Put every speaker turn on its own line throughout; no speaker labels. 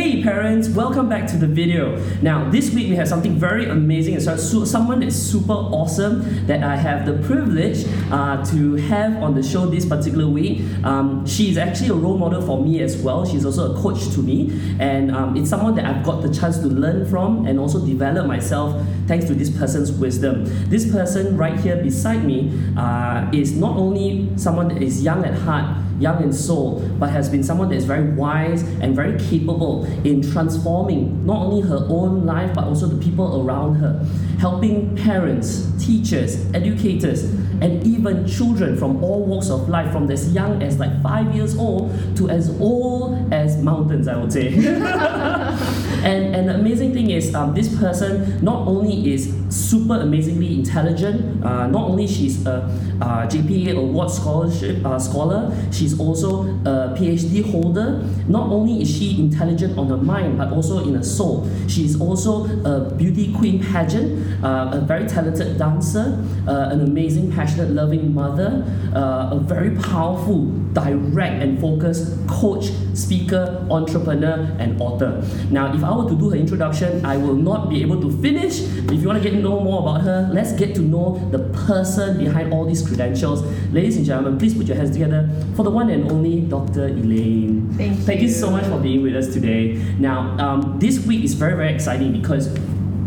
Hey parents, welcome back to the video. Now, this week we have something very amazing and so- someone that's super awesome that I have the privilege uh, to have on the show this particular week. Um, she is actually a role model for me as well. She's also a coach to me, and um, it's someone that I've got the chance to learn from and also develop myself thanks to this person's wisdom. This person right here beside me uh, is not only someone that is young at heart young in soul, but has been someone that is very wise and very capable in transforming not only her own life but also the people around her, helping parents, teachers, educators, and even children from all walks of life, from as young as like five years old to as old as mountains, I would say. and, and the amazing thing is, um, this person not only is super amazingly intelligent, uh, not only she's a uh, JPA award scholarship uh, scholar, she's also a PhD holder. Not only is she intelligent on her mind, but also in her soul. She's also a beauty queen pageant, uh, a very talented dancer, uh, an amazing, passionate, loving mother, uh, a very powerful, direct, and focused coach, speaker, entrepreneur, and author. Now, if I were to do her introduction, I will not be able to finish. If you want to get to know more about her, let's get to know the person behind all these credentials. Ladies and gentlemen, please put your hands together for the one and only Dr. Elaine.
Thank you.
Thank you. so much for being with us today. Now, um, this week is very, very exciting because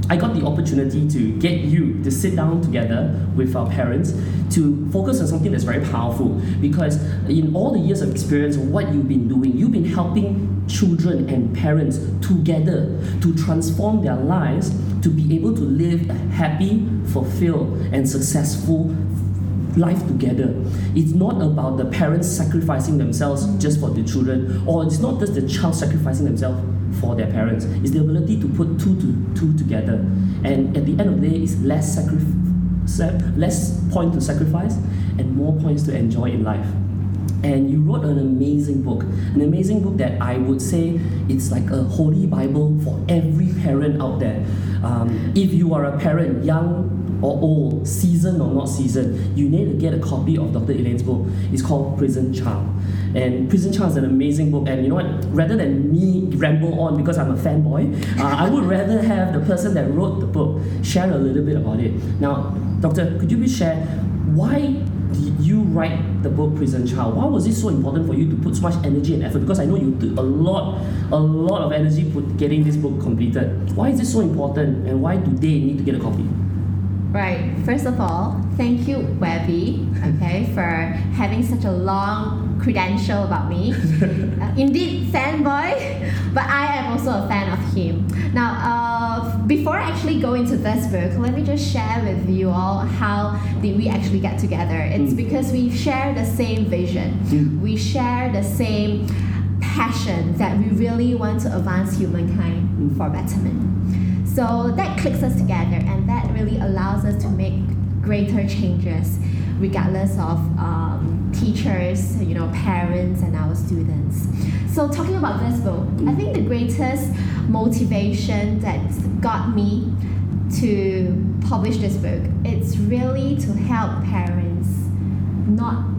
I got the opportunity to get you to sit down together with our parents to focus on something that's very powerful. Because in all the years of experience, what you've been doing, you've been helping children and parents together to transform their lives to be able to live a happy, fulfilled, and successful life together. It's not about the parents sacrificing themselves just for the children, or it's not just the child sacrificing themselves for their parents. It's the ability to put two to two together. And at the end of the day, it's less sacrifice, less point to sacrifice, and more points to enjoy in life. And you wrote an amazing book, an amazing book that I would say it's like a holy Bible for every parent out there. Um, if you are a parent, young or old, seasoned or not seasoned, you need to get a copy of Dr. Elaine's book. It's called Prison Child. And Prison Child is an amazing book. And you know what? Rather than me ramble on because I'm a fanboy, uh, I would rather have the person that wrote the book share a little bit about it. Now, Doctor, could you please share why did you write the book Prison Child? Why was it so important for you to put so much energy and effort? Because I know you took a lot, a lot of energy put getting this book completed. Why is it so important, and why do they need to get a copy?
Right. First of all, thank you, Webby, okay, for having such a long credential about me. Uh, indeed, fanboy, but I am also a fan of him. Now, uh, before I actually go into this book, let me just share with you all how did we actually get together. It's
Mm.
because we share the same vision.
Mm.
We share the same passion that we really want to advance humankind
Mm.
for betterment. So that clicks us together, and that really allows us to make greater changes, regardless of um, teachers, you know, parents, and our students. So talking about this book, I think the greatest motivation that got me to publish this book, it's really to help parents not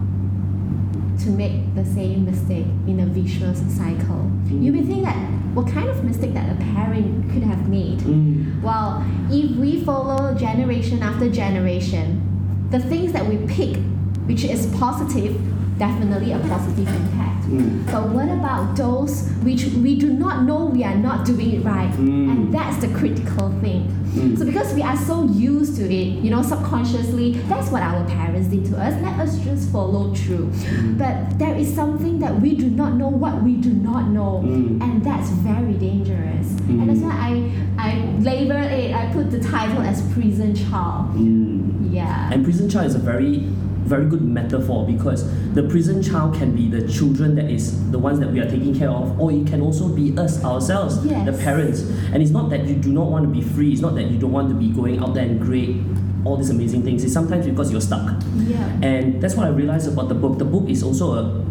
to make the same mistake in a vicious cycle. You may think that what kind of mistake that a parent could have made?
Mm.
Well, if we follow generation after generation, the things that we pick, which is positive, definitely a positive impact.
Mm.
But what about those which we do not know we are not doing it right?
Mm.
And that's the critical thing.
Mm.
So because we are so used to it, you know, subconsciously, that's what our parents did to us. Let us just follow through.
Mm.
But there is something that we do not know what we do not know.
Mm.
And that's very dangerous. And that's
Mm.
why I, I label it, I put the title as prison child.
Mm.
Yeah.
And prison child is a very, very good metaphor because the prison child can be the children that is the ones that we are taking care of, or it can also be us ourselves,
Yes.
the parents. And it's not that you do not want to be free. It's not that you don't want to be going out there and create all these amazing things. It's sometimes because you're stuck.
yeah.
And that's what I realized about the book. The book is also a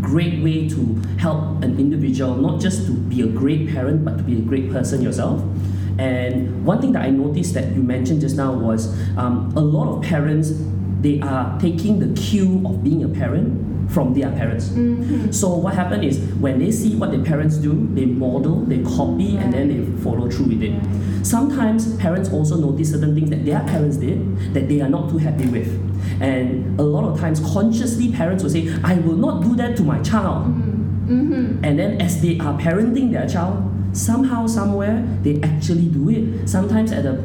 great way to help an individual not just to be a great parent, but to be a great person yourself. And one thing that I noticed that you mentioned just now was um, a lot of parents they are taking the cue of being a parent from their parents.
Mhm.
So what happened is when they see what their parents do, they model, they copy, and then they follow through with it. Sometimes parents also notice certain things that their parents did that they are not too happy with. And a lot of times consciously parents will say, I will not do that to my child.
Mhm.
And then as they are parenting their child, somehow, somewhere, they actually do it. Sometimes at a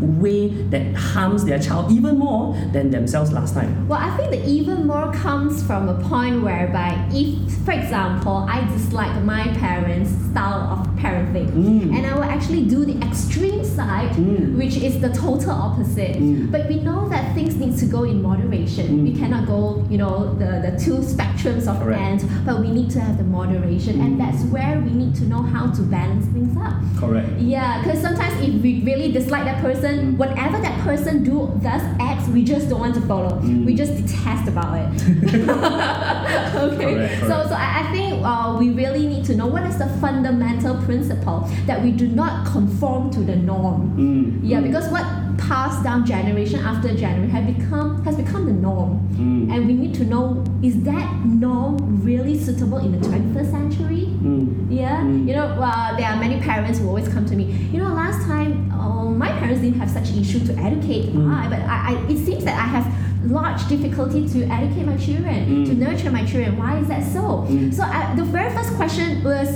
way that harms their child even more than themselves last time.
Well, I think the even more comes from a point whereby if, for example, I dislike my parents' style of parenting,
Mm.
and I will actually do the extreme side,
Mm.
which is the total opposite.
Mm.
But we know that things need to go in moderation.
Mm.
We cannot go, you know, the, the two spectrums of
Correct.
ends, but we need to have the moderation,
Mm.
and that's where we need to know how to balance things up.
Correct.
Yeah, because sometimes if we really dislike that person,
Mm.
whatever that person do does acts, we just don't want to follow.
Mm.
We just detest about it. okay.
Correct,
So
correct.
so I, I think uh, we really need to know what is the fundamental principle that we do not conform to the norm.
Mm.
Yeah,
Mm.
because what passed down generation after generation has become has become the norm.
Mm.
And we need to know is that norm really suitable in the 21st century?
Mm.
Yeah,
Mm.
you know, uh, there are many parents who always come to me. You know, last time uh, my parents didn't have such issue to educate
Mm.
I, but I, I, it seems that I have large difficulty to educate my children,
Mm.
to nurture my children. Why is that so?
Mm.
So I, the very first question was,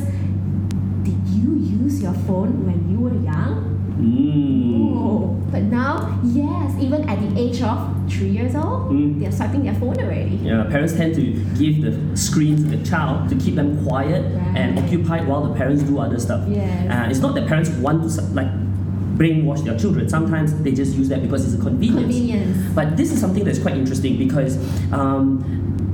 did you use your phone when you were young? Even at the age of three years old,
Mm.
they're swiping their phone already.
Yeah, parents tend to give the screen to the child to keep them quiet and
Right.
occupied while the parents do other stuff.
Yes.
Uh, it's not that parents want to like brainwash their children. Sometimes they just use that because it's a convenience.
Convenience.
But this is something that's quite interesting because um,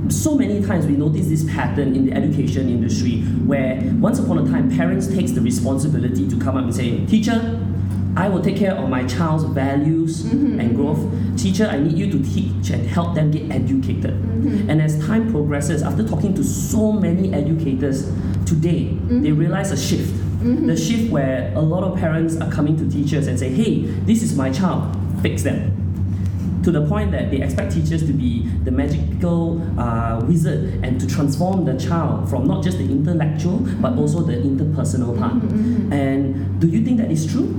so many times we notice this pattern in the education industry where once upon a time parents takes the responsibility to come up and say, teacher, I will take care of my child's values
Mhm,
and growth. Teacher, I need you to teach and help them get educated.
Mhm.
And as time progresses, after talking to so many educators today, they realize a shift.
Mhm.
The shift where a lot of parents are coming to teachers and say, hey, this is my child, fix them to the point that they expect teachers to be the magical uh, wizard and to transform the child from not just the intellectual but also the interpersonal part.
Mhm, mhm.
And do you think that is true?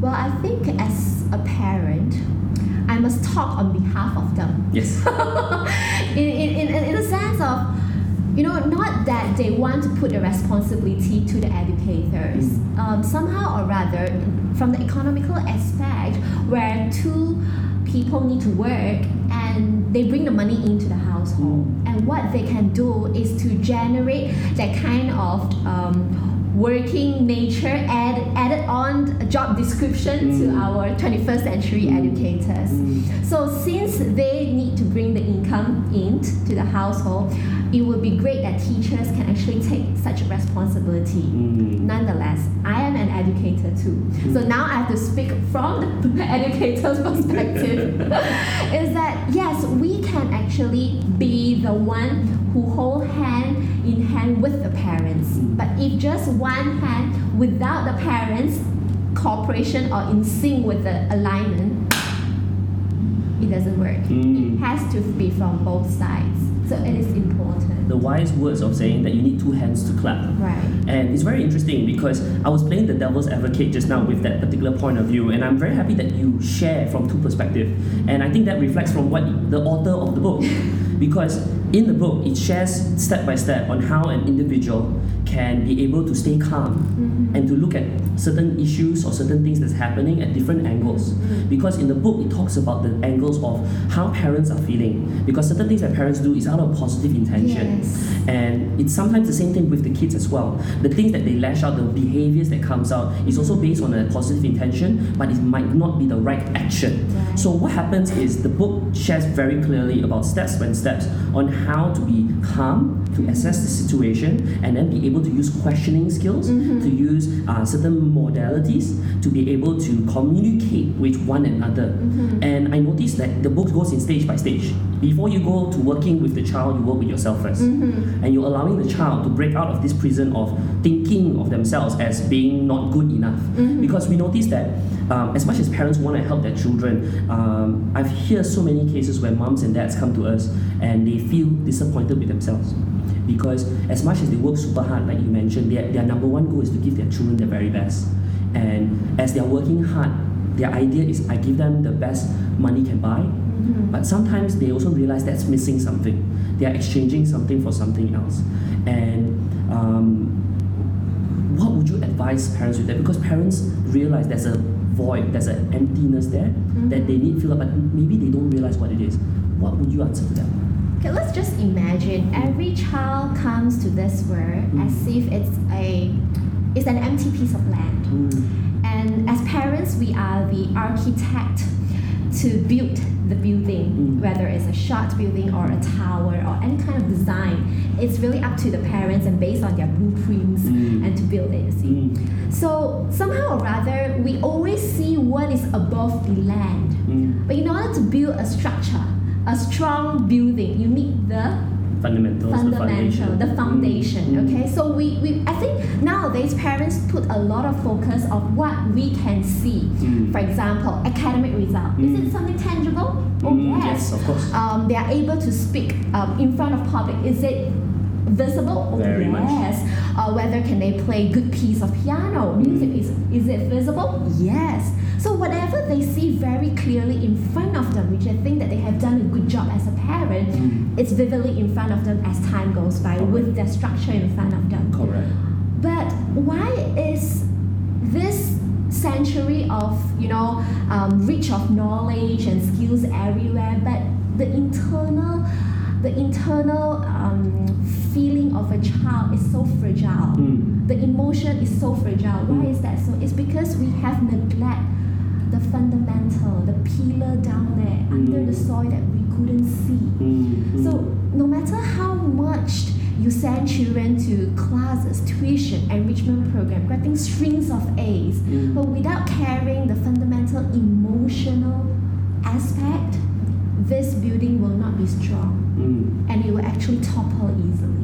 Well, I think as a parent, I must talk on behalf of them.
Yes.
in, in, in, in the sense of, you know, not that they want to put the responsibility to the educators. Um, somehow or rather, from the economical aspect, where two people need to work and they bring the money into the household. And what they can do is to generate that kind of um, working nature add, added on a job description to
Mm.
our 21st century
Mm.
educators.
Mm.
So since they need to bring the income into the household, it would be great that teachers can actually take such a responsibility.
Mm.
Nonetheless, I am an educator too. So now I have to speak from the educator's perspective. is that yes, we can actually be the one who hold hand in hand with the parents.
Mm.
But if just one hand without the parents, cooperation or in sync with the alignment, it doesn't work.
Mm.
It has to be from both sides. So it is important.
The wise words of saying that you need two hands to clap.
Right.
And it's very interesting because I was playing the devil's advocate just now with that particular point of view, and I'm very happy that you share from two perspectives. And I think that reflects from what the author of the book, because in the book it shares step by step on how an individual can be able to stay calm
Mhm.
and to look at certain issues or certain things that's happening at different angles. Because in the book it talks about the angles of how parents are feeling. Because certain things that parents do is out of positive intention.
Yes.
And it's sometimes the same thing with the kids as well. The things that they lash out, the behaviors that comes out is also based on a positive intention, but it might not be the right action.
Right.
So what happens is the book shares very clearly about steps by steps on how to be calm, to assess the situation, and then be able to use questioning skills, to use uh, certain modalities to be able to communicate with one another. And I noticed that the book goes in stage by stage. Before you go to working with the child, you work with yourself 1st And you're allowing the child to break out of this prison of thinking of themselves as being not good enough. Because we notice that um, as much as parents want to help their children, um, I've heard so many cases where moms and dads come to us and they feel disappointed with themselves. Because as much as they work super hard, like you mentioned, their, their number one goal is to give their children the very best. And as they're working hard, their idea is I give them the best money can buy, but sometimes they also realize that's missing something. They are exchanging something for something else. And um, what would you advise parents with that? Because parents realize there's a void, there's an emptiness there that they need to fill up, but maybe they don't realize what it is. What would you answer to them?
Okay, let's just imagine every child comes to this world
Mm.
as if it's a it's an empty piece of land.
Mm,
And as parents, we are the architect to build the building,
Mm.
whether it's a short building or a tower or any kind of design. It's really up to the parents and based on their blueprints
Mm.
and to build it, you see.
mm,
So somehow or rather, we always see what is above the land.
mm.
But in order to build a structure, a strong building, you need the
Fundamentals, the foundation.
the foundation.
Mm, mm.
Okay, so we, we I think nowadays parents put a lot of focus on what we can see.
Mm.
For example, academic result. Is
Mm.
it something tangible? Oh
Mm,
yes.
yes, of course.
Um, they are able to speak um, in front of public. Is it visible? Oh
Very much.
yes. Uh, whether can they play good piece of piano? Music
Mm.
is is it visible? Yes. So whatever they see very clearly in front of them, which I think that they have done a good job as a parent,
Mm.
it's vividly in front of them as time goes by with their structure in front of them.
Correct.
But why is this century of you know um, rich of knowledge and skills everywhere, but the internal the internal um, feeling of a child is so fragile.
Mm.
The emotion is so fragile. Why
Mm.
is that so? It's because we have neglect the fundamental, the pillar down there under the
Mm.
soil that we couldn't see.
Mm, mm.
So no matter how much you send children to classes, tuition, enrichment program, getting strings of A's,
Mm.
but without carrying the fundamental emotional aspect, this building will not be strong
Mm,
and it will actually topple easily.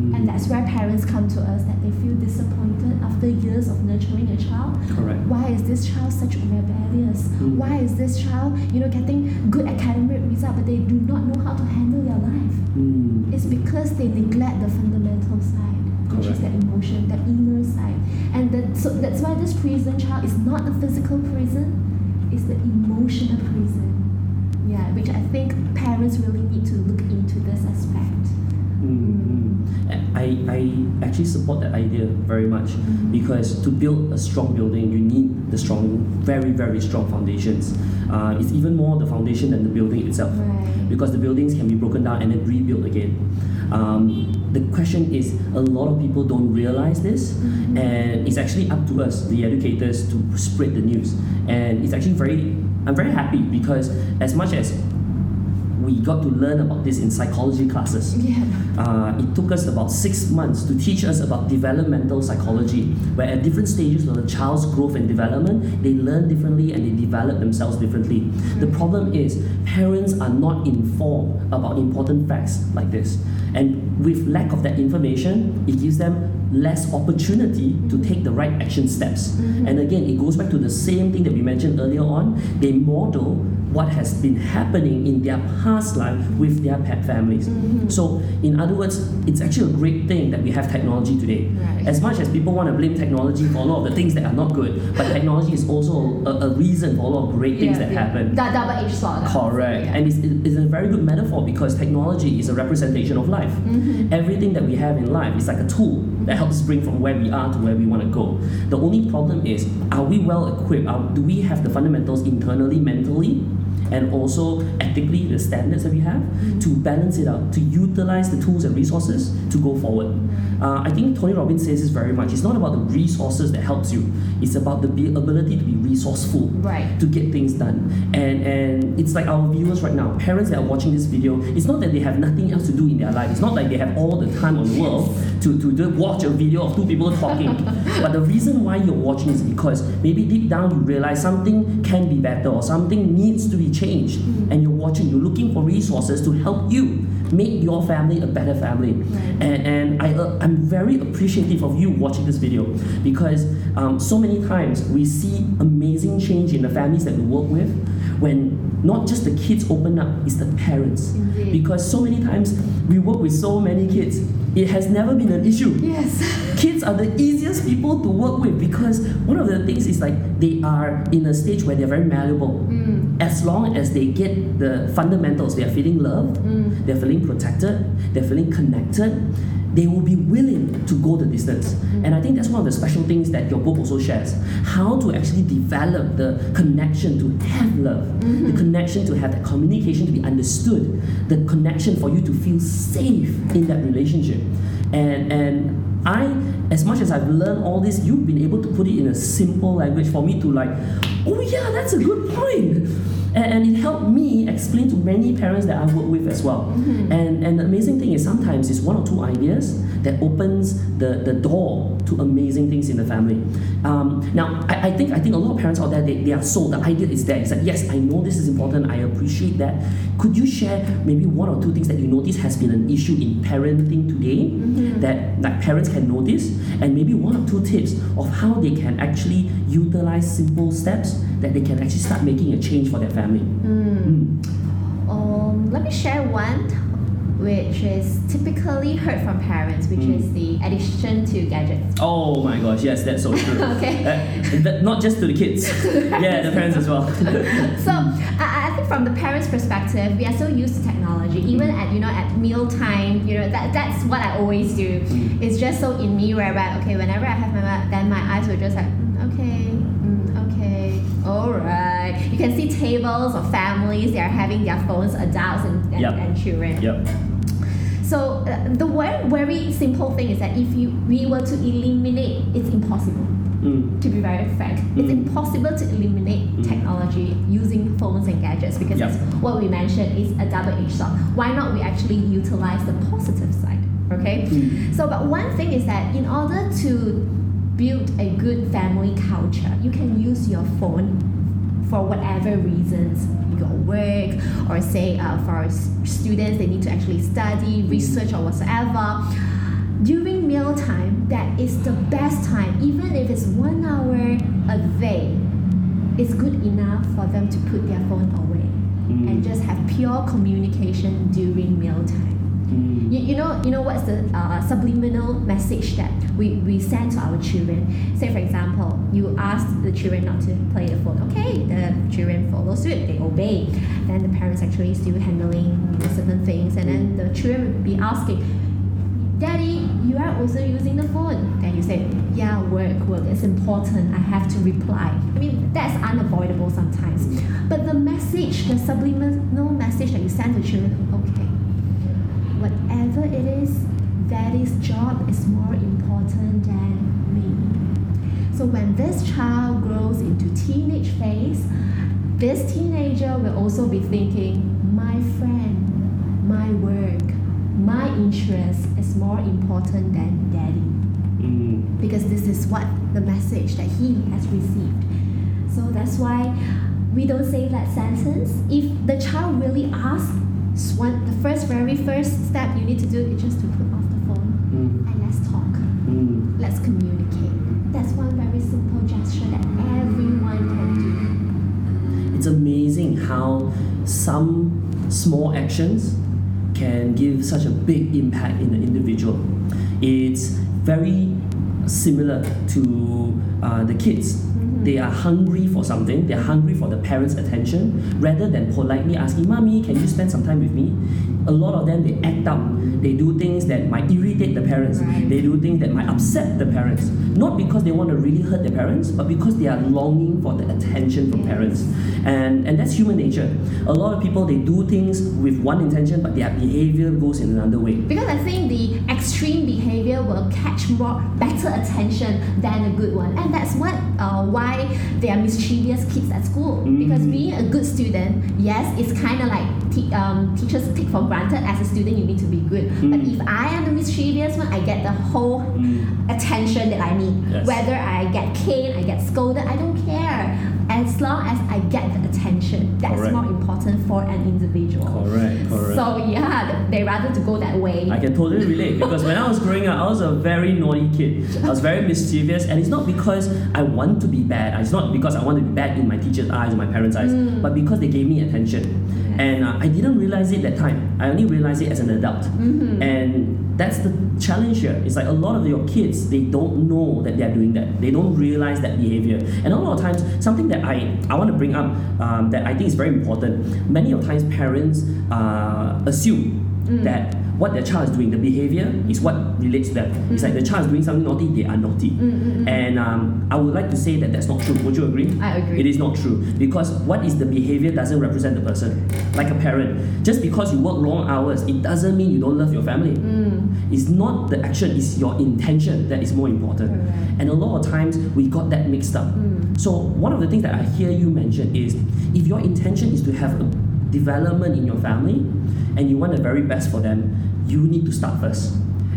Mm.
And that's where parents come to us that they feel disappointed after years of nurturing a child.
correct.
Why is this child such rebellious?
Mm.
Why is this child, you know, getting good academic result, but they do not know how to handle their life?
Mm.
It's because they neglect the fundamental side, which is
Correct.
the emotion, the inner side. And that, so that's why this prison child is not a physical prison, it's the emotional prison. Yeah, which I think parents really need to look into this aspect.
Mm, mm. I, I actually support that idea very much because to build a strong building, you need the strong, very, very strong foundations. Uh, it's even more the foundation than the building itself
Right.
because the buildings can be broken down and then rebuilt again. Um, the question is, a lot of people don't realize this, and it's actually up to us, the educators, to spread the news. And it's actually very, I'm very happy because as much as we got to learn about this in psychology classes,
Yeah.
uh, it took us about six months to teach us about developmental psychology, where at different stages of the child's growth and development, they learn differently and they develop themselves differently. The mm-hmm. problem is parents are not informed about important facts like this. And with lack of that information, it gives them less opportunity to mm-hmm. take the right action steps. Mm-hmm. And again, it goes back to the same thing that we mentioned earlier on. They model what has been happening in their past life with their pet families. So, in other words, it's actually a great thing that we have technology today.
Right.
As much as people want to blame technology for a lot of the things that are not good, but technology is also a, a reason for a lot of great things that happen.
That double-edged sword.
Correct.
Yeah.
And it's, it's a very good metaphor because technology is a representation of life.
Mm-hmm.
Everything that we have in life is like a tool that helps bring from where we are to where we want to go. The only problem is are we well equipped? Are, do we have the fundamentals internally, mentally? And also ethically, the standards that we have to balance it out, to utilize the tools and resources to go forward. Uh, I think Tony Robbins says this very much. It's not about the resources that helps you. It's about the ability to be resourceful
Right.
to get things done. And and it's like our viewers right now, parents that are watching this video. It's not that they have nothing else to do in their life. It's not like they have all the time in the world to to watch a video of two people talking. but the reason why you're watching is because maybe deep down you realize something can be better or something needs to be changed, and you're watching. You're looking for resources to help you make your family a better family.
Right.
And, and I, uh, I'm very appreciative of you watching this video because um, so many times we see amazing change in the families that we work with when not just the kids open up, it's the parents.
Indeed.
Because so many times we work with so many kids, it has never been an issue.
Yes.
Kids are the easiest people to work with because one of the things is like they are in a stage where they're very malleable.
Mm.
As long as they get the fundamentals, they are feeling loved,
Mm.
they're feeling protected, they're feeling connected, they will be willing to go the distance. And I think that's one of the special things that your book also shares. How to actually develop the connection to have love, the connection to have that communication to be understood, the connection for you to feel safe in that relationship. And and I, as much as I've learned all this, you've been able to put it in a simple language for me to like, oh yeah, that's a good point. And, and it helped me explain to many parents that I work with as well. And, and the amazing thing is sometimes it's one or two ideas that opens the, the door to amazing things in the family. Um, now, I, I think I think a lot of parents out there, they, they are sold. The idea is there. It's like, yes, I know this is important. I appreciate that. Could you share maybe one or two things that you notice has been an issue in parenting today that like parents can notice? And maybe one or two tips of how they can actually utilize simple steps that they can actually start making a change for their family. Mm.
Um, let me share one, which is typically heard from parents, which
Mm.
is the addiction to gadgets.
Oh my gosh, yes, that's so true.
Okay.
Uh, that- not just to the kids, yeah, the parents as well.
So I, I from the parents' perspective, we are so used to technology. Even at you know at mealtime, you know that that's what I always do.
Mm.
It's just so in me whereby okay, whenever I have my then my eyes will just like mm, okay, mm, okay, all right. You can see tables of families they are having their phones, adults and, and,
Yep.
and children.
yep.
So uh, the very very simple thing is that if you we were to eliminate, it's impossible
Mm.
to be very frank. It's
Mm.
impossible to eliminate
Mm.
technology using phones and gadgets because
Yep.
what we mentioned is a double-edged sword. Why not we actually utilize the positive side? Okay?
Mm.
So but one thing is that in order to build a good family culture, you can use your phone for whatever reasons your work or say uh, for students they need to actually study research or whatsoever during mealtime that is the best time even if it's one hour a day it's good enough for them to put their phone away
Mm.
and just have pure communication during mealtime
Mm.
you, you know you know what's the uh, subliminal message that we, we send to our children say for example you ask the children not to play the phone okay the children follow suit they obey then the parents actually still handling certain things and then the children will be asking Daddy, you are also using the phone. Then you say, Yeah, work, work, it's important. I have to reply. I mean, that's unavoidable sometimes. But the message, the subliminal message that you send to children, okay, whatever it is, daddy's job is more important than me. So when this child grows into teenage phase, this teenager will also be thinking, my friend, my work, my interest is more important than daddy.
Mm.
Because this is what the message that he has received. So that's why we don't say that sentence. If the child really asks, one, the first, very first step you need to do is just to put off the phone
Mm.
and let's talk.
Mm.
Let's communicate. That's one very simple gesture that everyone can do.
It's amazing how some small actions can give such a big impact in the individual. It's very similar to uh, the kids. They are hungry for something, they're hungry for the parents' attention. Rather than politely asking, Mommy, can you spend some time with me? A lot of them they act out. They do things that might irritate the parents.
Right.
They do things that might upset the parents. Not because they want to really hurt their parents, but because they are longing for the attention from parents. And and that's human nature. A lot of people they do things with one intention, but their behavior goes in another way.
Because I think the extreme behavior will catch more better attention than a good one, and that's what uh, why there are mischievous kids at school. Because
Mm.
being a good student, yes, it's kind of like um, teachers take for granted as a student you need to be good. But
Mm.
if I am the mischievous one, I get the whole
Mm.
attention that I need.
Yes.
Whether I get caned, I get scolded, I don't care. As long as I get the attention, that's
Correct.
more important for an individual.
Correct, correct.
So yeah, they rather to go that way.
I can totally relate because when I was growing up, I was a very naughty kid. I was very mischievous, and it's not because I want to be bad. It's not because I want to be bad in my teacher's eyes, or my parents' eyes,
Mm.
but because they gave me attention. And uh, I didn't realize it that time. I only realized it as an adult.
Mhm.
And that's the challenge here is like a lot of your kids, they don't know that they're doing that. They don't realize that behavior. And a lot of times, something that I, I want to bring up um, that I think is very important. Many of times, parents uh, assume
Mm.
that what their child is doing, the behavior, is what relates to them. It's like the child is doing something naughty, they are naughty.
Mm, mm, mm.
And um, I would like to say that that's not true. Would you agree?
I agree.
It is not true because what is the behavior doesn't represent the person. Like a parent, just because you work long hours, it doesn't mean you don't love your family.
Mm.
It's not the action, it's your intention that is more important. And a lot of times we got that mixed up.
Mm.
So one of the things that I hear you mention is if your intention is to have a development in your family and you want the very best for them, you need to start first.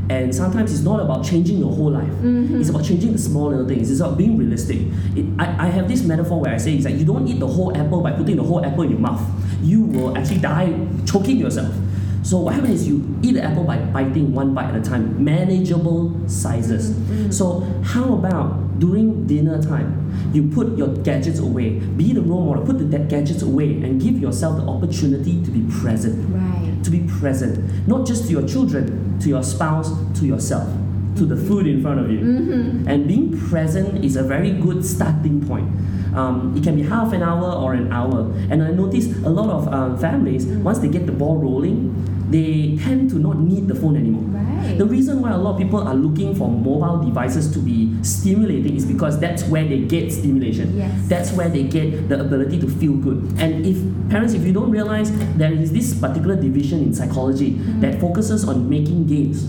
And sometimes it's not about changing your whole life.
Mhm.
It's about changing the small little things. It's about being realistic. It, I, I have this metaphor where I say it's like you don't eat the whole apple by putting the whole apple in your mouth. You will actually die choking yourself. So what happens is you eat the apple by biting one bite at a time, manageable sizes.
Mhm.
So how about during dinner time, you put your gadgets away, be the role model, put the gadgets away, and give yourself the opportunity to be present.
Right.
To be present, not just to your children, to your spouse, to yourself, to the food in front of you.
Mm-hmm.
And being present is a very good starting point. Um, it can be half an hour or an hour. And I notice a lot of um, families, once they get the ball rolling, they tend to not need the phone anymore.
Right.
The reason why a lot of people are looking for mobile devices to be stimulating is because that's where they get stimulation.
Yes.
That's where they get the ability to feel good. And if parents, if you don't realize there is this particular division in psychology that focuses on making games.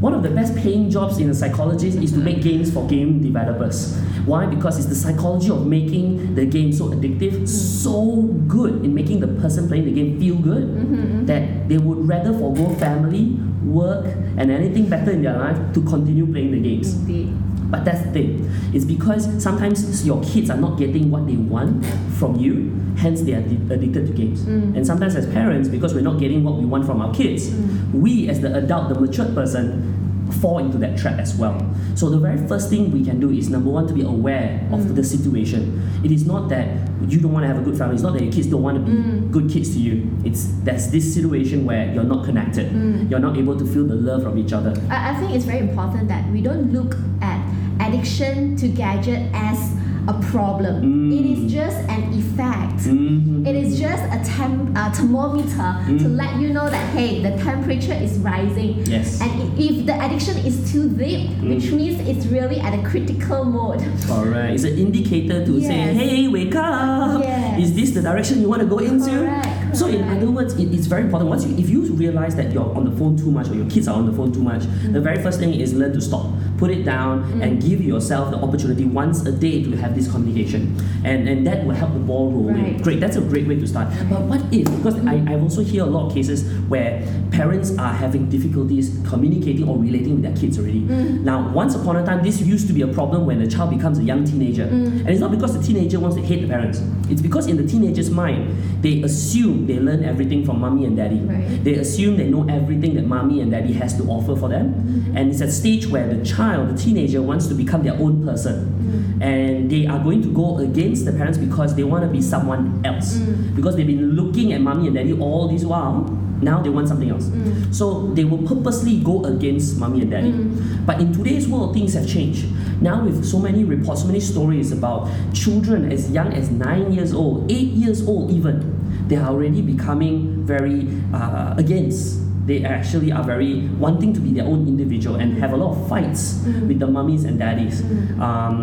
One of the best paying jobs in a psychologist is to make games for game developers. Why? Because it's the psychology of making the game so addictive, so good in making the person playing the game feel good
Mm-hmm.
that they would rather forego family, work, and anything better in their life to continue playing the games.
Indeed.
But that's the thing. It's because sometimes your kids are not getting what they want from you, hence they are addi- addicted to games.
Mm.
And sometimes as parents, because we're not getting what we want from our kids,
Mm.
we as the adult, the matured person, fall into that trap as well. So the very first thing we can do is number one to be aware of
Mm.
the situation. It is not that you don't want to have a good family. It's not that your kids don't want to be
Mm.
good kids to you. It's there's this situation where you're not connected.
Mm.
You're not able to feel the love from each other.
I, I think it's very important that we don't look at addiction to gadget as a problem.
Mm.
It is just an effect.
Mhm.
It is just a temp, uh, thermometer to
Mm.
let you know that hey, the temperature is rising.
Yes.
And if the addiction is too deep, which
Mm.
means it's really at a critical mode.
Correct. It's an indicator to say, hey, wake up.
Yes.
Is this the direction you want to go into?
Correct,
So in other words, it, it's very important. Once you, if you realize that you're on the phone too much or your kids are on the phone too much,
Mm.
the very first thing is learn to stop, put it down, and give yourself the opportunity once a day to have this communication, and and that will help the ball rolling.
Right.
Great. That's a great way to start. But what if? Because I I also hear a lot of cases where parents are having difficulties communicating or relating with their kids already.
Mm.
Now, once upon a time, this used to be a problem when the child becomes a young teenager.
Mm.
And it's not because the teenager wants to hate the parents. It's because in the teenager's mind, they assume they learn everything from mommy and daddy.
Right.
They assume they know everything that mommy and daddy has to offer for them.
Mm-hmm.
And it's a stage where the child, the teenager, wants to become their own person.
Mm.
And they are going to go against the parents because they want to be someone else.
Mm.
Because they've been looking at mommy and daddy all this while. Now they want something else.
Mm.
So they will purposely go against mommy and daddy.
Mm.
But in today's world, things have changed. Now, with so many reports, so many stories about children as young as nine years old, eight years old, even, they are already becoming very uh, against. They actually are very wanting to be their own individual and have a lot of fights
Mm.
with the mummies and daddies.
Mm.
Um,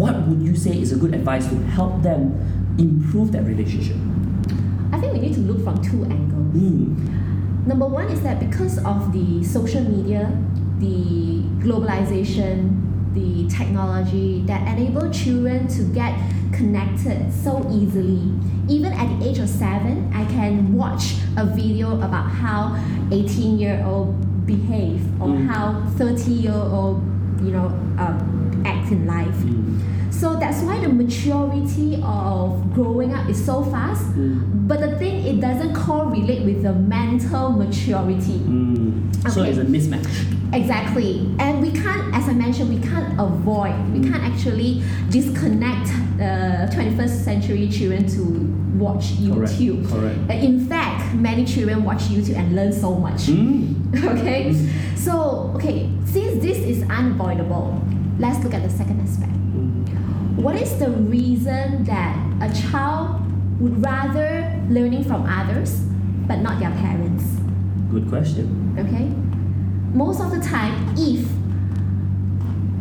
what would you say is a good advice to help them improve that relationship?
I think we need to look from two angles.
Mm.
Number one is that because of the social media, the globalization, the technology that enable children to get connected so easily. Even at the age of seven, I can watch a video about how 18 year old behave or
Mm.
how 30 year old, you know, um, act in life.
Mm.
So that's why the maturity of growing up is so fast.
Mm.
But the thing, it doesn't correlate with the mental maturity.
Mm. So it's a mismatch.
Exactly. And we can't, as I mentioned, we can't avoid, we
Mm.
can't actually disconnect the 21st century children to watch YouTube.
Correct.
Uh, In fact, many children watch YouTube and learn so much.
Mm.
okay? So, okay, since this is unavoidable, let's look at the second aspect.
Mm.
What is the reason that a child would rather learning from others but not their parents?
Good question.
Okay? Most of the time, if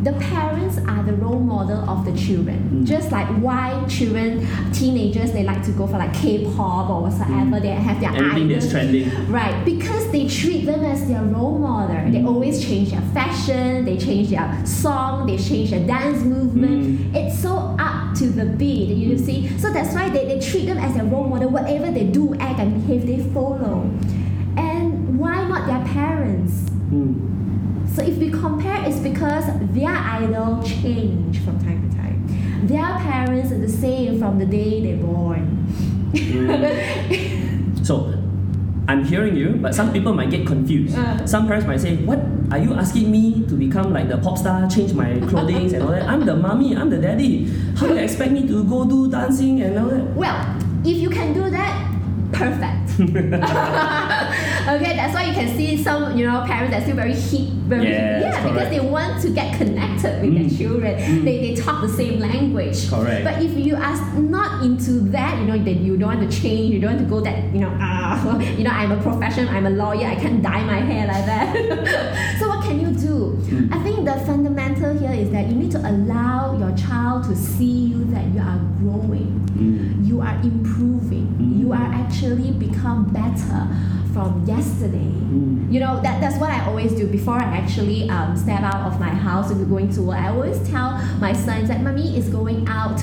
the parents are the role model of the children,
Mm.
just like why children, teenagers, they like to go for like K-pop or whatsoever,
Mm.
they have their
Everything that's trending.
Right, because they treat them as their role model. They
Mm.
always change their fashion, they change their song, they change their dance movement.
Mm.
It's so up to the beat, you see. So that's why they, they treat them as their role model. Whatever they do, act, and behave, they follow. And why not their parents?
Mm.
So if we compare, it's because their idol change from time to time. Their parents are the same from the day they're born.
Mm. So, I'm hearing you, but some people might get confused.
Uh.
Some parents might say, "What are you asking me to become like the pop star, change my clothing and all that? I'm the mommy, I'm the daddy. How do you expect me to go do dancing and all that?"
Well, if you can do that, perfect. okay, that's why you can see some, you know, parents are still very hip, very
Yes,
yeah, because they want to get connected with
Mm.
their children.
Mm.
They, they talk the same language.
Correct.
But if you are not into that, you know, that you don't want to change, you don't want to go that, you know, ah, you know, I'm a professional, I'm a lawyer, I can't dye my hair like that. so what can you do?
Mm.
I think the fundamental here is that you need to allow your child to see you that you are growing
Mm.
you are improving
Mm.
you are actually become better from yesterday.
Mm.
you know that, that's what i always do. Before i actually um, step out of my house and be going to work i always tell my sons that mommy is going out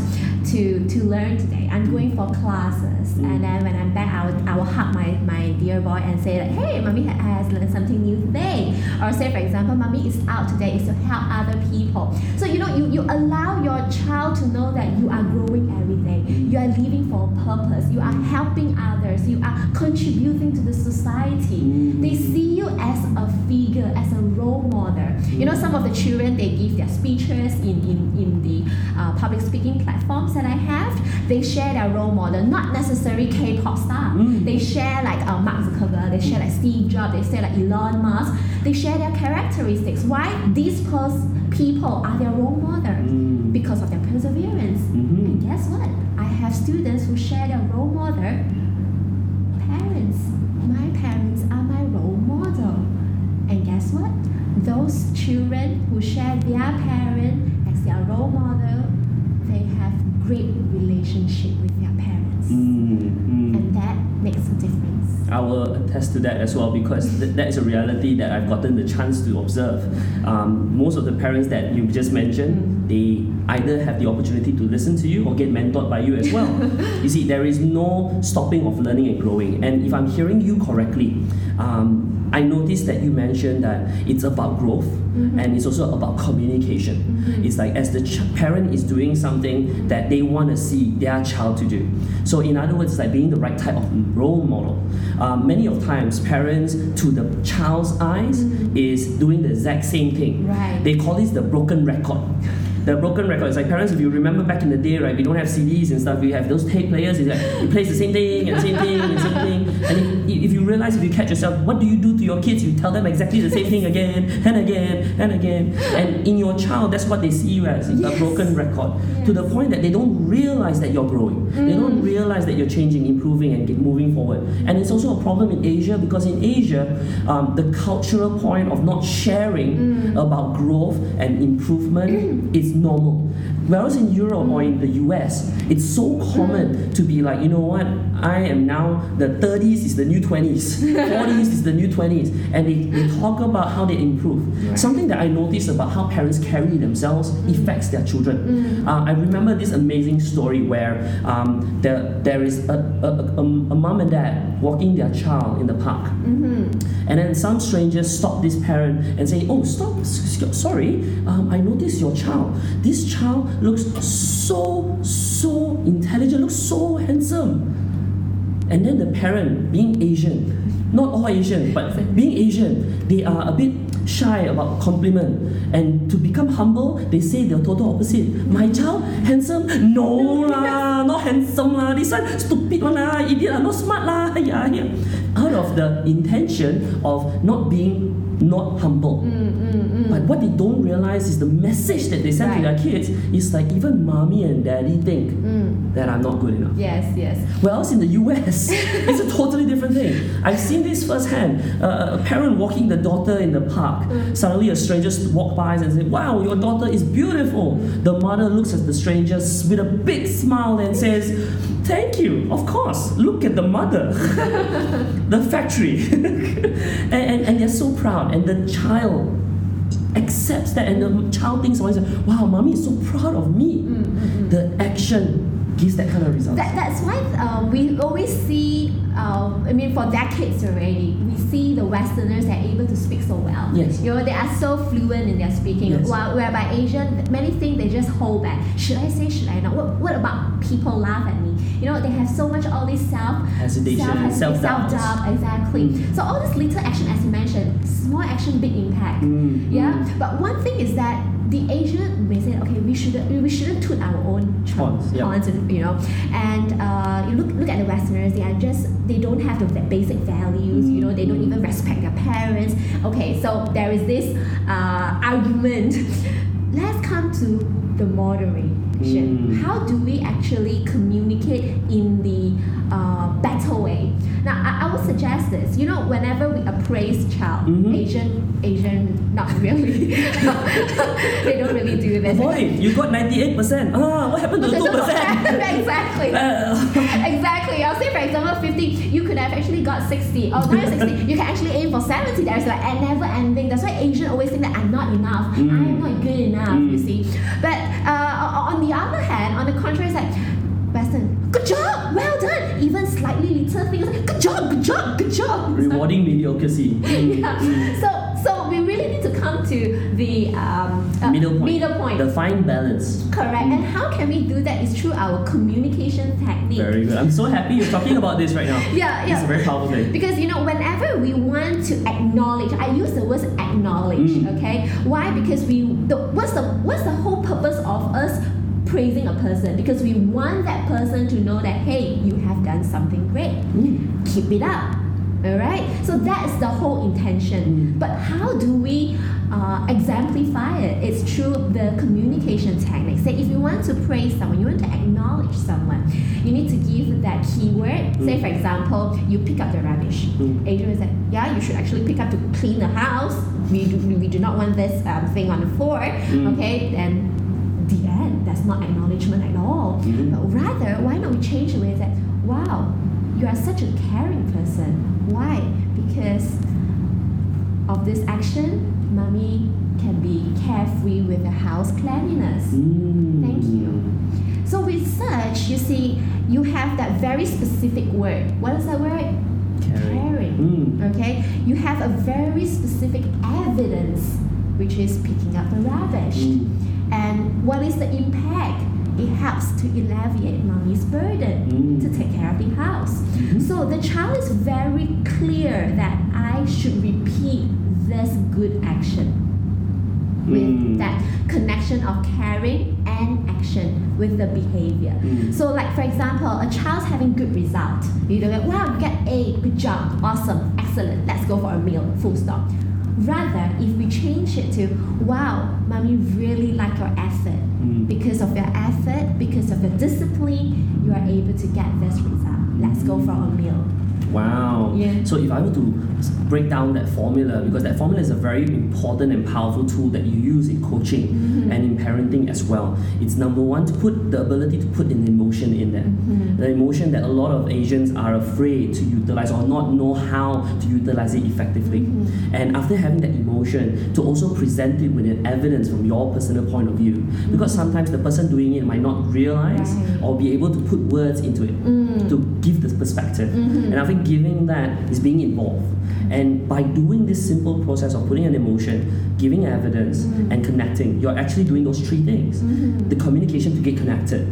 to to learn today. I'm going for classes.
Mm.
and then when i'm back i will, I will hug my, my dear boy and say that hey mommy has learned something new today. Or say for example mommy is out today is to help other people. So you know you, you allow your child to know that you are growing every day. You are living for a purpose. You are helping others. You are contributing to the society
Mm.
they see you as a figure as a role model. You know some of the children they give their speeches in, in, in the uh, public speaking platforms that i have. They share their role model not necessarily k-pop star.
Mm.
they share like uh, mark zuckerberg they share like steve jobs they share like elon musk. They share their characteristics. Why these pers- people are their role model?
Mm.
because of their perseverance.
Mhm.
and guess what? I have students who share their role model. Parents my parents are my role model and guess what those children who share their parent as their role model they have great relationship with their parents
Mm. Mm.
and that makes a difference
I will attest to that as well because th- that is a reality that I've gotten the chance to observe. Um, most of the parents that you just mentioned, they either have the opportunity to listen to you or get mentored by you as well. you see, there is no stopping of learning and growing. And if I'm hearing you correctly, um, I noticed that you mentioned that it's about growth
Mhm.
and it's also about communication.
Mhm.
It's like as the ch- parent is doing something that they want to see their child to do. So in other words, it's like being the right type of role model. Um, many of times, parents to the child's eyes
Mhm.
is doing the exact same thing.
Right.
They call this the broken record. The broken record. It's like parents, if you remember back in the day, right, we don't have CDs and stuff. We have those tape players. It's like it plays the same thing and same thing and same thing. And if, if you realize, if you catch yourself, what do you do to your kids? You tell them exactly the same thing again and again and again. And in your child, that's what they see you as
Yes.
a broken record. To the point that they don't realize that you're growing. They don't realize that you're changing, improving, and get moving forward. And it's also a problem in Asia because in Asia, um, the cultural point of not sharing about growth and improvement is normal. Whereas in Europe or in the US, it's so common to be like, you know what, I am now, the 30s is the new 20s, 40s is the new 20s, and they, they talk about how they improve.
Right.
Something that I noticed about how parents carry themselves affects their children. Uh, I remember this amazing story where um, there, there is a, a, a, a mom and dad walking their child in the park. And then some strangers stop this parent and say, "Oh, stop! Sorry, um, I noticed your child. This child looks so so intelligent, looks so handsome." And then the parent, being Asian, not all Asian, but being Asian, they are a bit shy about compliment. And to become humble, they say the total opposite. My child handsome? No lah, not handsome lah. This one stupid one lah, idiot lah, not smart lah. Yeah, yeah. Out of the intention of not being not humble. Mm, mm, mm. But what they don't realize is the message that they send to their kids is like even mommy and daddy think that I'm not good enough.
Yes, yes.
Whereas in the US, it's a totally different thing. I've seen this firsthand. Uh, a parent walking the daughter in the park. Mm. Suddenly, a stranger walks by and says, "Wow, your daughter is beautiful." The mother looks at the stranger with a big smile and says, "Thank you. Of course. Look at the mother, the factory." and, and, and they're so proud. And the child accepts that, and the child thinks, "Wow, mommy is so proud of me." Mm, mm, the action gives that kind of result.
That, that's why um, we always see, um, I mean, for decades already, we see the Westerners that are able to speak so well.
Yes.
You know, they are so fluent in their speaking.
Yes.
While, whereby Asian, many things they just hold back. Should I say, should I not? What, what about people laugh at me? You know, they have so much all this self
Hesitation,
self
self-doubt.
self-doubt, exactly.
Mm.
So all this little action, as you mentioned, small action, big impact.
Mm,
Yeah.
mm.
But one thing is that the Asian may say, okay, we shouldn't we shouldn't toot our own
Horns, yeah.
horns, you know. And uh, you look look at the Westerners, they are just they don't have the basic values. You know, they don't
Mm.
even respect their parents. Okay, so there is this uh, argument. Let's come to the moderation.
Mm.
How do we actually communicate in the uh, better way? Suggest this. You know, whenever we appraise child,
Mhm.
Asian, Asian, not really. they don't really do this.
Boy, you got 98%. Ah, what happened to the 2%?
exactly.
Uh,
Exactly. I'll say for example, 50, you could have actually got 60 or not 60. You can actually aim for 70. There's like a never ending. That's why Asian always think that I'm not enough.
Mm.
I'm not good enough, you
Mm.
see. But uh, on the other hand, on the contrary, it's Western, good job, well done. Even slightly little things, like, good job, good job, good job.
rewarding mediocrity. Mm,
yeah.
mm.
So, so we really need to come to the um, uh,
Middle point.
Middle point.
The fine balance.
Correct. And how can we do that? Is through our communication technique.
Very good. I'm so happy you're talking about this right now.
Yeah, yeah.
It's a very powerful thing.
Because you know, whenever we want to acknowledge, I use the word acknowledge.
Mm.
Okay, why? Because we the what's the what's the whole purpose of us praising a person? Because we want that person to know that hey, you have done something great.
Mm.
Keep it up. All right. So that's the whole intention.
Mm.
But how do we uh, exemplify it? It's through the communication technique. Say if you want to praise someone, you want to acknowledge someone, you need to give that keyword. Say
Mm.
for example, you pick up the rubbish.
Mm.
Adrian said, "Yeah, you should actually pick up to clean the house. We do, we do not want this um, thing on the floor."
Mm.
Okay, then the end. That's not acknowledgement at all.
Mhm.
But rather, why not we change the way that, wow, you are such a caring person. Why? Because of this action, mommy can be carefree with the house cleanliness.
Mm.
Thank you. So with such, you see, you have that very specific word. What is that word?
Caring. Mm.
Okay? You have a very specific evidence, which is picking up the rubbish.
Mm.
And what is the impact? It helps to alleviate mommy's burden
Mm.
to take care of the house.
Mhm.
So the child is very clear that I should repeat this good action. with
Mm.
that connection of caring and action with the behavior.
Mm.
So, like for example, a child's having good result. You don't wow, you get A, good job, awesome, excellent. Let's go for a meal. Full stop. Rather, if we change it to, wow, mommy really like your effort.
Mm.
Because of your effort, because of your discipline, you are able to get this result. Let's go for a meal.
Wow.
Yeah.
So if I were to break down that formula, because that formula is a very important and powerful tool that you use in coaching
Mhm.
and in parenting as well. It's number one to put the ability to put an emotion in there.
Mhm.
The emotion that a lot of Asians are afraid to utilize or not know how to utilize it effectively.
Mhm.
And after having that emotion, to also present it with an evidence from your personal point of view. Because sometimes the person doing it might not realize
Right.
or be able to put words into it
Mm.
to give the perspective.
Mhm.
And I think giving that is being involved. And by doing this simple process of putting an emotion, giving evidence,
Mhm.
and connecting, you're actually doing those three things.
Mhm.
The communication to get connected,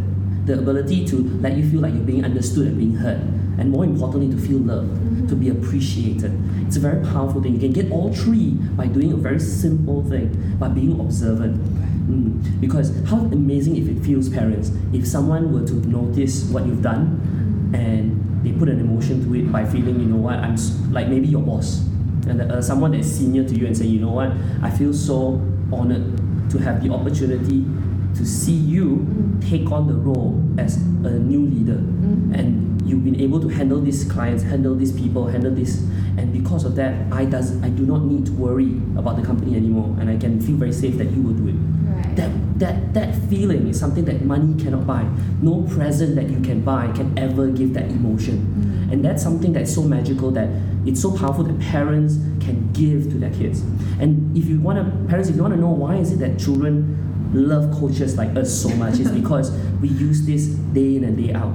the ability to let you feel like you're being understood and being heard, and more importantly, to feel loved,
Mhm.
to be appreciated. It's a very powerful thing. You can get all three by doing a very simple thing, by being observant. Mm. Because how amazing if it feels, parents, if someone were to notice what you've done and they put an emotion to it by feeling, you know what, I'm like maybe your boss and uh, someone that's senior to you and say, you know what, I feel so honored to have the opportunity to see you take on the role as a new leader
Mhm.
and you've been able to handle these clients, handle these people, handle this, and because of that, I does I do not need to worry about the company anymore, and I can feel very safe that you will do it.
Right.
That that that feeling is something that money cannot buy. No present that you can buy can ever give that emotion,
Mm.
and that's something that's so magical that it's so powerful that parents can give to their kids. And if you want to, parents, if you want to know why is it that children love coaches like us so much, is because we use this day in and day out,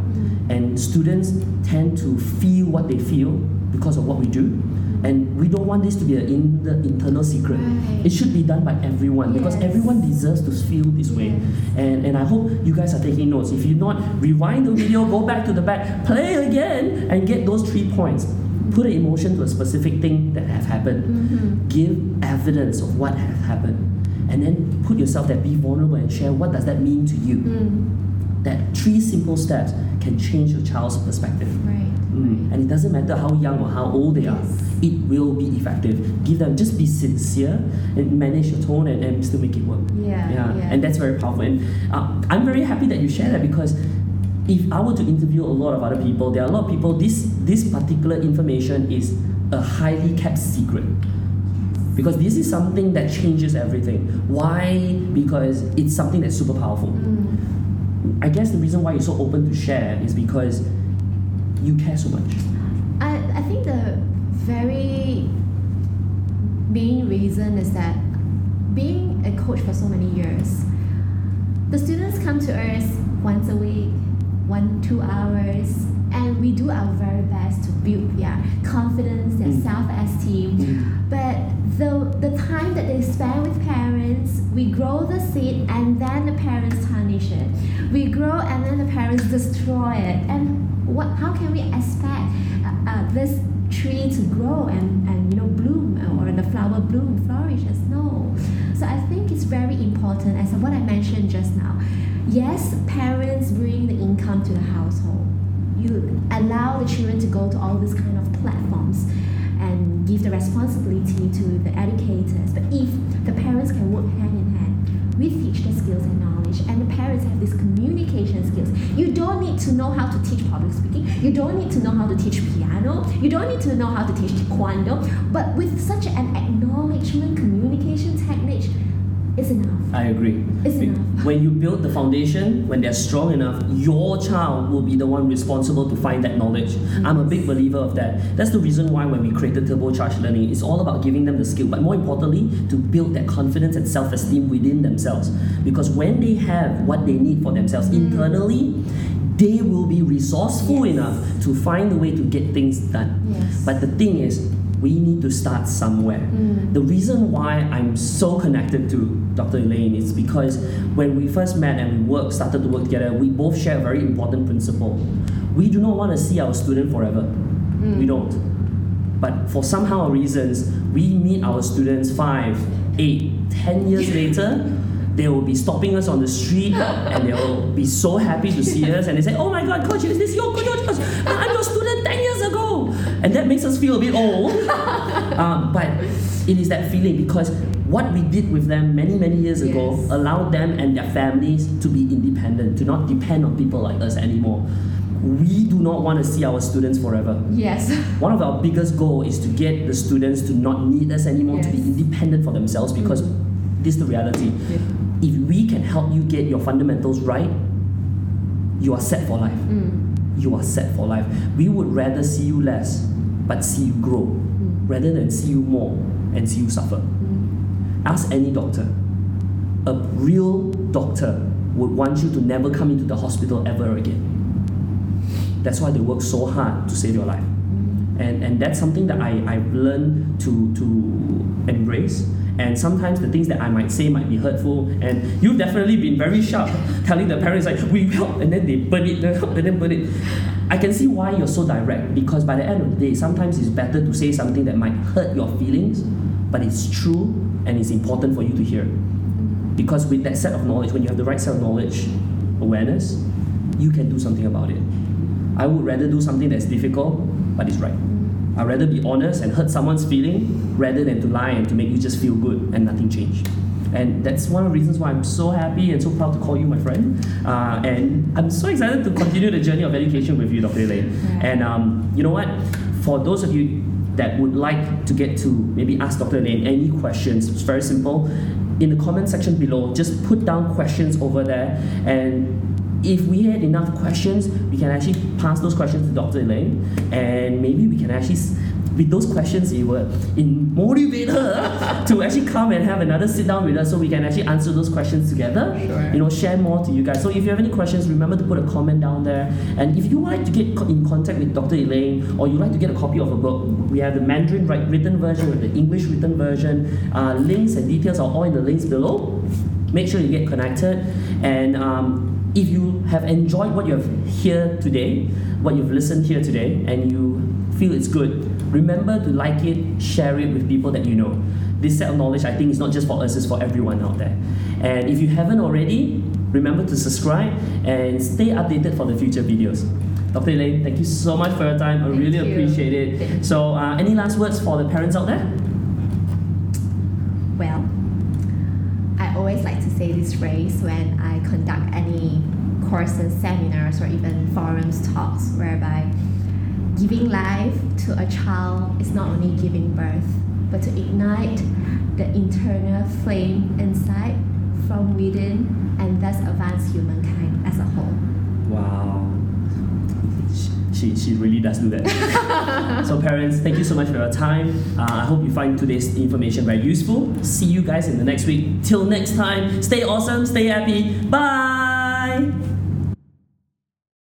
and students tend to feel what they feel because of what we do. And we don't want this to be an in the internal secret.
Right.
It should be done by everyone because everyone deserves to feel this way.
Yes.
And, and I hope you guys are taking notes. If you're not, rewind the video, go back to the back, play again, and get those three points. Put an emotion to a specific thing that have happened.
Mhm.
Give evidence of what has happened. And then put yourself there, be vulnerable and share what does that mean to you.
Mm.
That three simple steps can change your child's perspective.
Right.
Mm. And it doesn't matter how young or how old they are, it will be effective. Give them, just be sincere and manage your tone and, and still make it work.
Yeah, yeah.
And that's very powerful. And uh, I'm very happy that you share that because if I were to interview a lot of other people, there are a lot of people, this, this particular information is a highly kept secret. Because this is something that changes everything. Why? Because it's something that's super powerful.
Mm.
I guess the reason why you're so open to share is because you care so much.
I, I think the very main reason is that being a coach for so many years, the students come to us once a week, one, two hours, and we do our very best to build their confidence, their
Mm.
self esteem.
Mm.
But the, the time that they spend with parents, we grow the seed and then the parents tarnish it. We grow and then the parents destroy it. And what? How can we expect uh, uh, this tree to grow and, and you know bloom or the flower bloom flourishes? No. So I think it's very important as what I mentioned just now. Yes, parents bring the income to the household. You allow the children to go to all these kind of platforms and give the responsibility to the educators. But if the parents can work hand, we teach the skills and knowledge, and the parents have these communication skills. You don't need to know how to teach public speaking. You don't need to know how to teach piano. You don't need to know how to teach taekwondo. But with such an acknowledgement communication technique, it's enough.
I agree.
It's
Be-
enough.
When you build the foundation, when they're strong enough, your child will be the one responsible to find that knowledge. I'm a big believer of that. That's the reason why when we created turbocharged learning, it's all about giving them the skill, but more importantly, to build that confidence and self-esteem within themselves. Because when they have what they need for themselves mm. internally, they will be resourceful
Yes.
enough to find a way to get things done.
Yes.
But the thing is, we need to start somewhere.
Mm.
The reason why I'm so connected to Dr. Elaine is because when we first met and we worked, started to work together, we both share a very important principle. We do not want to see our student forever. We don't. But for somehow reasons, we meet our students five, eight, ten years later, they will be stopping us on the street and they will be so happy to see us and they say, Oh my god, coach, is this your coach? I'm your student 10 years ago. And that makes us feel a bit old. Um, but it is that feeling because what we did with them many, many years ago allowed them and their families to be independent, to not depend on people like us anymore. We do not want to see our students forever.
Yes.
One of our biggest goal is to get the students to not need us anymore, to be independent for themselves because this is the reality. If we can help you get your fundamentals right, you are set for life.
Mm.
You are set for life. We would rather see you less, but see you grow, hmm. rather than see you more and see you suffer. Hmm. Ask any doctor. A real doctor would want you to never come into the hospital ever again. That's why they work so hard to save your life. Hmm. And, and that's something that I, I've learned to, to embrace. And sometimes the things that I might say might be hurtful. And you've definitely been very sharp telling the parents, like, we help, and then they burn it, they help, and then burn it. I can see why you're so direct because by the end of the day, sometimes it's better to say something that might hurt your feelings, but it's true and it's important for you to hear. Because with that set of knowledge, when you have the right set of knowledge, awareness, you can do something about it. I would rather do something that's difficult, but it's right. I'd rather be honest and hurt someone's feeling rather than to lie and to make you just feel good and nothing change. And that's one of the reasons why I'm so happy and so proud to call you my friend. Uh, and I'm so excited to continue the journey of education with you, Dr. Elaine.
Right.
And um, you know what? For those of you that would like to get to maybe ask Dr. Elaine any questions, it's very simple. In the comment section below, just put down questions over there and if we had enough questions, we can actually pass those questions to Dr. Elaine, and maybe we can actually, with those questions, it will in motivate her to actually come and have another sit down with us, so we can actually answer those questions together.
Sure.
You know, share more to you guys. So if you have any questions, remember to put a comment down there. And if you like to get in contact with Dr. Elaine, or you like to get a copy of a book, we have the Mandarin written version, with the English written version. Uh, links and details are all in the links below make sure you get connected and um, if you have enjoyed what you have here today what you've listened here today and you feel it's good remember to like it share it with people that you know this set of knowledge i think is not just for us it's for everyone out there and if you haven't already remember to subscribe and stay updated for the future videos Dr. Elaine, thank you so much for your time. I
Thank
really
you.
appreciate it. So, uh, any last words for the parents out there?
Well, I always like to say this phrase when I conduct any courses, seminars, or even forums talks, whereby giving life to a child is not only giving birth, but to ignite the internal flame inside from within and thus advance humankind as a whole.
Wow. She, she really does do that. so, parents, thank you so much for your time. Uh, I hope you find today's information very useful. See you guys in the next week. Till next time, stay awesome, stay happy. Bye.